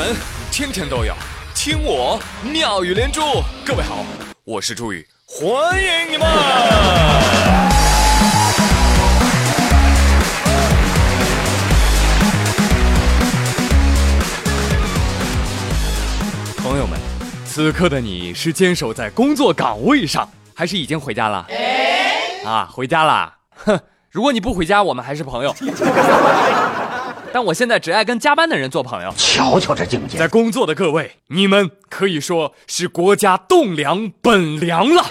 门天天都有听我妙语连珠。各位好，我是朱宇，欢迎你们！朋友们，此刻的你是坚守在工作岗位上，还是已经回家了？啊，回家啦！哼，如果你不回家，我们还是朋友。但我现在只爱跟加班的人做朋友。瞧瞧这境界！在工作的各位，你们可以说是国家栋梁本梁了。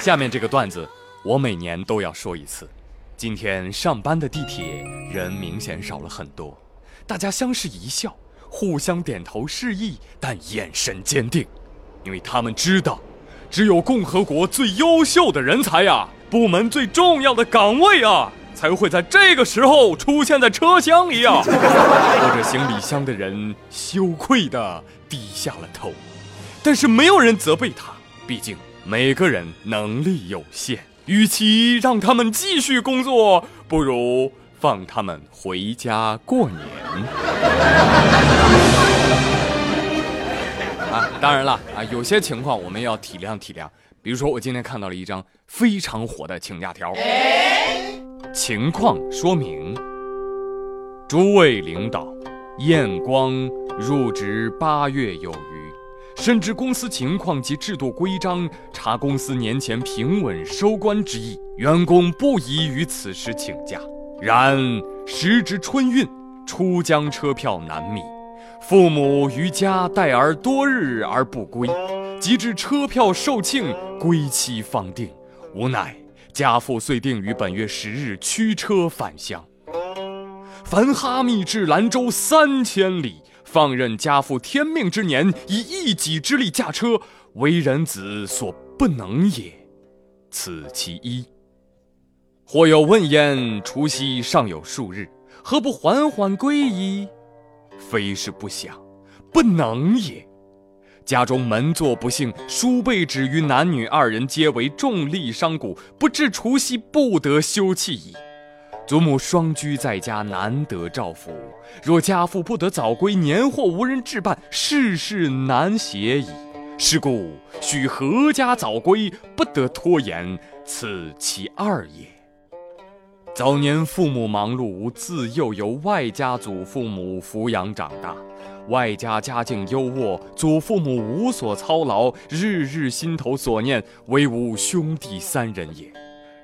下面这个段子，我每年都要说一次。今天上班的地铁人明显少了很多，大家相视一笑，互相点头示意，但眼神坚定，因为他们知道，只有共和国最优秀的人才呀。部门最重要的岗位啊，才会在这个时候出现在车厢里啊！拖着行李箱的人羞愧的低下了头，但是没有人责备他，毕竟每个人能力有限。与其让他们继续工作，不如放他们回家过年。啊，当然了啊，有些情况我们要体谅体谅。比如说，我今天看到了一张非常火的请假条。情况说明：诸位领导，验光入职八月有余，深知公司情况及制度规章，查公司年前平稳收官之意，员工不宜于此时请假。然时值春运，出江车票难觅，父母于家待儿多日而不归。及至车票售罄，归期方定，无奈家父遂定于本月十日驱车返乡。樊哈密至兰州三千里，放任家父天命之年，以一己之力驾车，为人子所不能也。此其一。或有问焉：除夕尚有数日，何不缓缓归矣？非是不想，不能也。家中门作不幸，叔辈止于男女二人皆为重利伤骨，不至除夕不得休憩矣。祖母双居在家，难得照拂。若家父不得早归，年货无人置办，世事难协矣。是故须阖家早归，不得拖延，此其二也。早年父母忙碌，自幼由外家祖父母抚养长大。外家家境优渥，祖父母无所操劳，日日心头所念，唯吾兄弟三人也。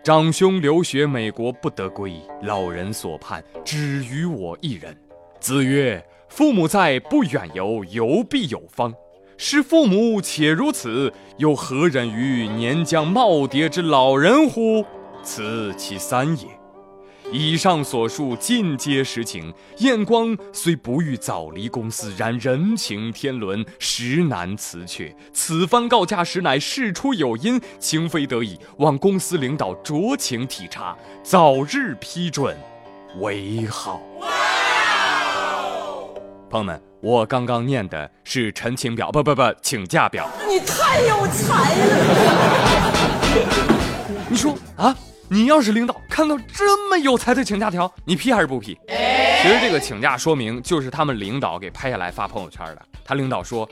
长兄留学美国不得归，老人所盼只余我一人。子曰：“父母在，不远游，游必有方。是父母且如此，又何忍于年将耄耋之老人乎？此其三也。”以上所述尽皆实情。验光虽不欲早离公司，然人情天伦，实难辞却。此番告假实，乃事出有因，情非得已，望公司领导酌情体察，早日批准为好。朋友们，我刚刚念的是陈情表，不不不，请假表。你太有才了！你说啊？你要是领导看到这么有才的请假条，你批还是不批？其实这个请假说明就是他们领导给拍下来发朋友圈的。他领导说：“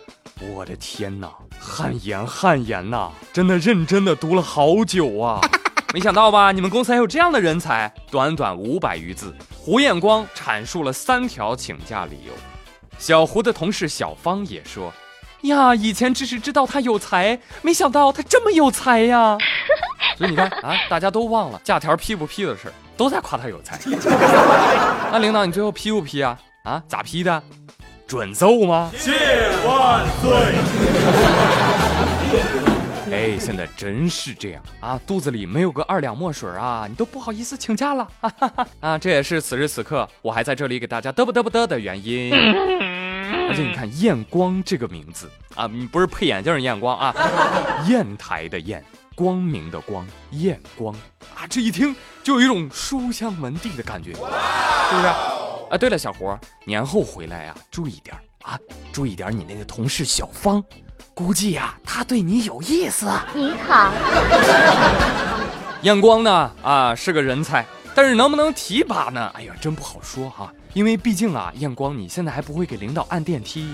我的天哪，汗颜汗颜呐，真的认真的读了好久啊！没想到吧，你们公司还有这样的人才。”短短五百余字，胡彦光阐述了三条请假理由。小胡的同事小芳也说：“呀，以前只是知道他有才，没想到他这么有才呀。” 所以你看啊，大家都忘了假条批不批的事儿，都在夸他有才。那领导你最后批不批啊？啊，咋批的？准奏吗？谢万岁！哎，现在真是这样啊，肚子里没有个二两墨水啊，你都不好意思请假了。啊，这也是此时此刻我还在这里给大家嘚不嘚不嘚的原因。而且你看“验光”这个名字啊，不是配眼镜验光啊，砚台的砚。光明的光，验光啊！这一听就有一种书香门第的感觉，是不是？啊，对了，小胡，年后回来啊，注意点啊，注意点你那个同事小芳，估计呀，他对你有意思。你好，验光呢？啊，是个人才。但是能不能提拔呢？哎呀，真不好说哈。因为毕竟啊，验光你现在还不会给领导按电梯。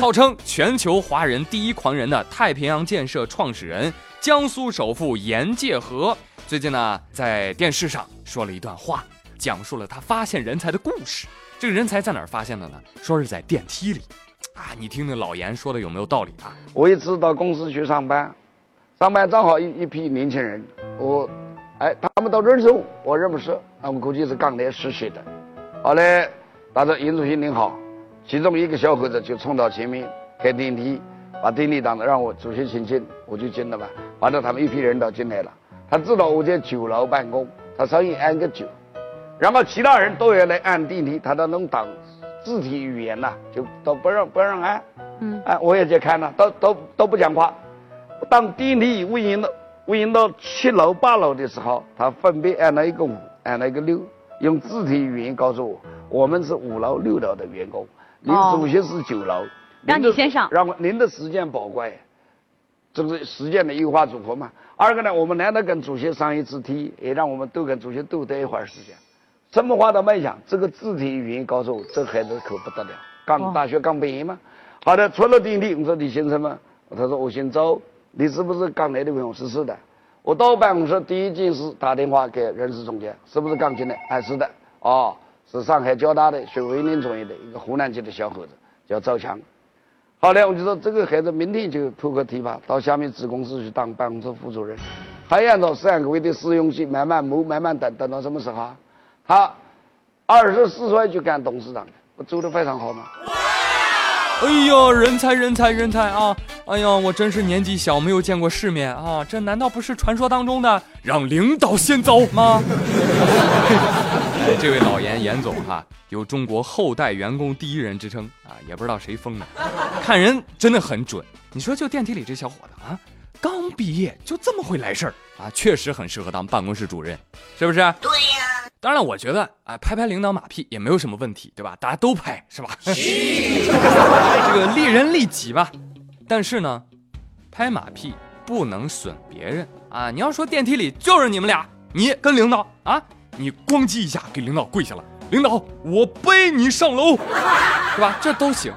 号称全球华人第一狂人的太平洋建设创始人、江苏首富严介和，最近呢在电视上说了一段话，讲述了他发现人才的故事。这个人才在哪儿发现的呢？说是在电梯里。啊，你听听老严说的有没有道理啊？我一次到公司去上班，上班正好一一批年轻人，我，哎，他们都认识我，我认不识，啊，我估计是刚来实习的。后来，他说尹主席您好，其中一个小伙子就冲到前面开电梯，把电梯挡着，让我主席请进，我就进了嘛。完了，他们一批人都进来了，他知道我在九楼办公，他稍微按个九，然后其他人都要来按电梯，他都能挡。肢体语言呐，就都不让不让按，嗯，哎，我也在看呢，都都都不讲话。当电梯运营到运营到七楼八楼的时候，他分别按了一个五，按了一个六，用肢体语言告诉我，我们是五楼六楼的员工，您主席是九楼，让你先上，让您的时间宝贵，这是时间的优化组合嘛。二个呢，我们难得跟主席上一次梯，也让我们多跟主席多待一会儿时间。什么话都没讲，这个肢体语言告诉我，这孩子可不得了，刚大学刚毕业嘛。好的，出了电梯，我说李先生嘛，他说我姓周，你是不是刚来的员工？是是的。我到办公室第一件事打电话给人事总监，是不是刚进来？哎，是的。哦，是上海交大的学文联专业的一个湖南籍的小伙子，叫赵强。好嘞，我就说这个孩子明天就破格提拔到下面子公司去当办公室副主任，还按照三个月的试用期慢慢磨，慢慢等，等到什么时候？他二十四岁就干董事长，我做的非常好嘛。哎呀，人才人才人才啊！哎呀，我真是年纪小，没有见过世面啊！这难道不是传说当中的让领导先走吗？这位老严严总哈，有中国后代员工第一人之称啊，也不知道谁封的，看人真的很准。你说就电梯里这小伙子啊，刚毕业就这么会来事儿啊，确实很适合当办公室主任，是不是？对呀。当然，我觉得啊，拍拍领导马屁也没有什么问题，对吧？大家都拍，是吧？这个利人利己吧。但是呢，拍马屁不能损别人啊！你要说电梯里就是你们俩，你跟领导啊，你咣叽一下给领导跪下了，领导我背你上楼，是吧？这都行。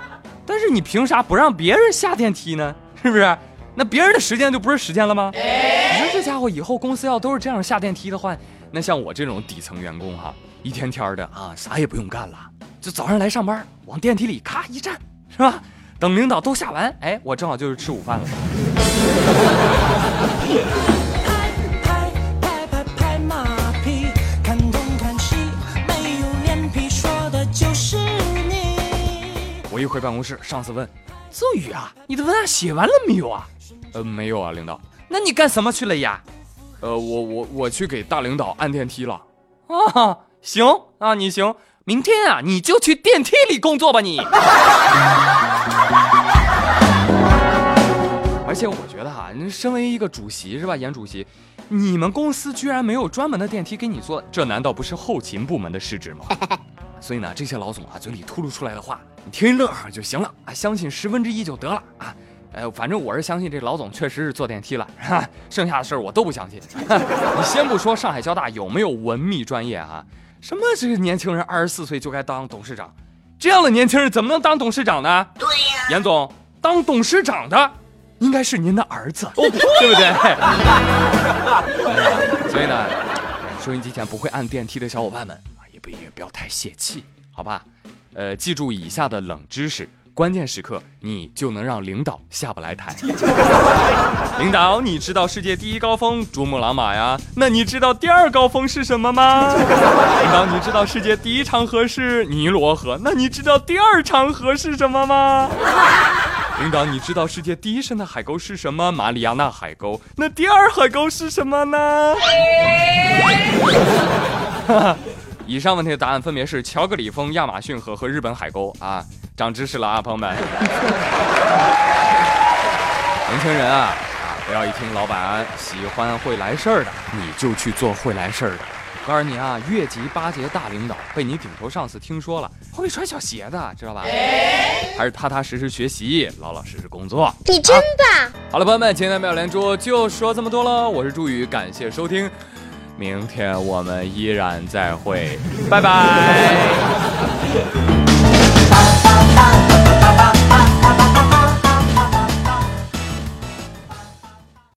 但是你凭啥不让别人下电梯呢？是不是？那别人的时间就不是时间了吗？你说这家伙以后公司要都是这样下电梯的话。那像我这种底层员工哈，一天天的啊，啥也不用干了，就早上来上班，往电梯里咔一站，是吧？等领导都下完，哎，我正好就是吃午饭了。我一回办公室，上司问：“周宇啊，你的文案写完了没有啊？”“呃，没有啊，领导。”“那你干什么去了呀？”呃，我我我去给大领导按电梯了，啊，行啊，你行，明天啊，你就去电梯里工作吧，你。而且我觉得哈，你身为一个主席是吧，严主席，你们公司居然没有专门的电梯给你做，这难道不是后勤部门的失职吗？所以呢，这些老总啊，嘴里吐露出来的话，你听一乐呵就行了啊，相信十分之一就得了啊。哎，反正我是相信这老总确实是坐电梯了，剩下的事儿我都不相信。你先不说上海交大有没有文秘专业啊，什么这个年轻人二十四岁就该当董事长，这样的年轻人怎么能当董事长呢？对呀，严总当董事长的应该是您的儿子，对不对？所以呢，收音机前不会按电梯的小伙伴们啊，也不也不要太泄气，好吧？呃，记住以下的冷知识。关键时刻，你就能让领导下不来台。领导，你知道世界第一高峰珠穆朗玛呀？那你知道第二高峰是什么吗？领导，你知道世界第一长河是尼罗河？那你知道第二长河是什么吗？领导，你知道世界第一深的海沟是什么？马里亚纳海沟。那第二海沟是什么呢？以上问题的答案分别是乔格里峰、亚马逊河和日本海沟啊。长知识了啊，朋友们！年轻人啊啊，不要一听老板喜欢会来事儿的，你就去做会来事儿的。告诉你啊，越级巴结大领导，被你顶头上司听说了，会穿小鞋的，知道吧？还是踏踏实实学习，老老实实工作。你真棒！好了，朋友们，今天的妙连珠就说这么多了。我是朱宇，感谢收听。明天我们依然再会，拜拜。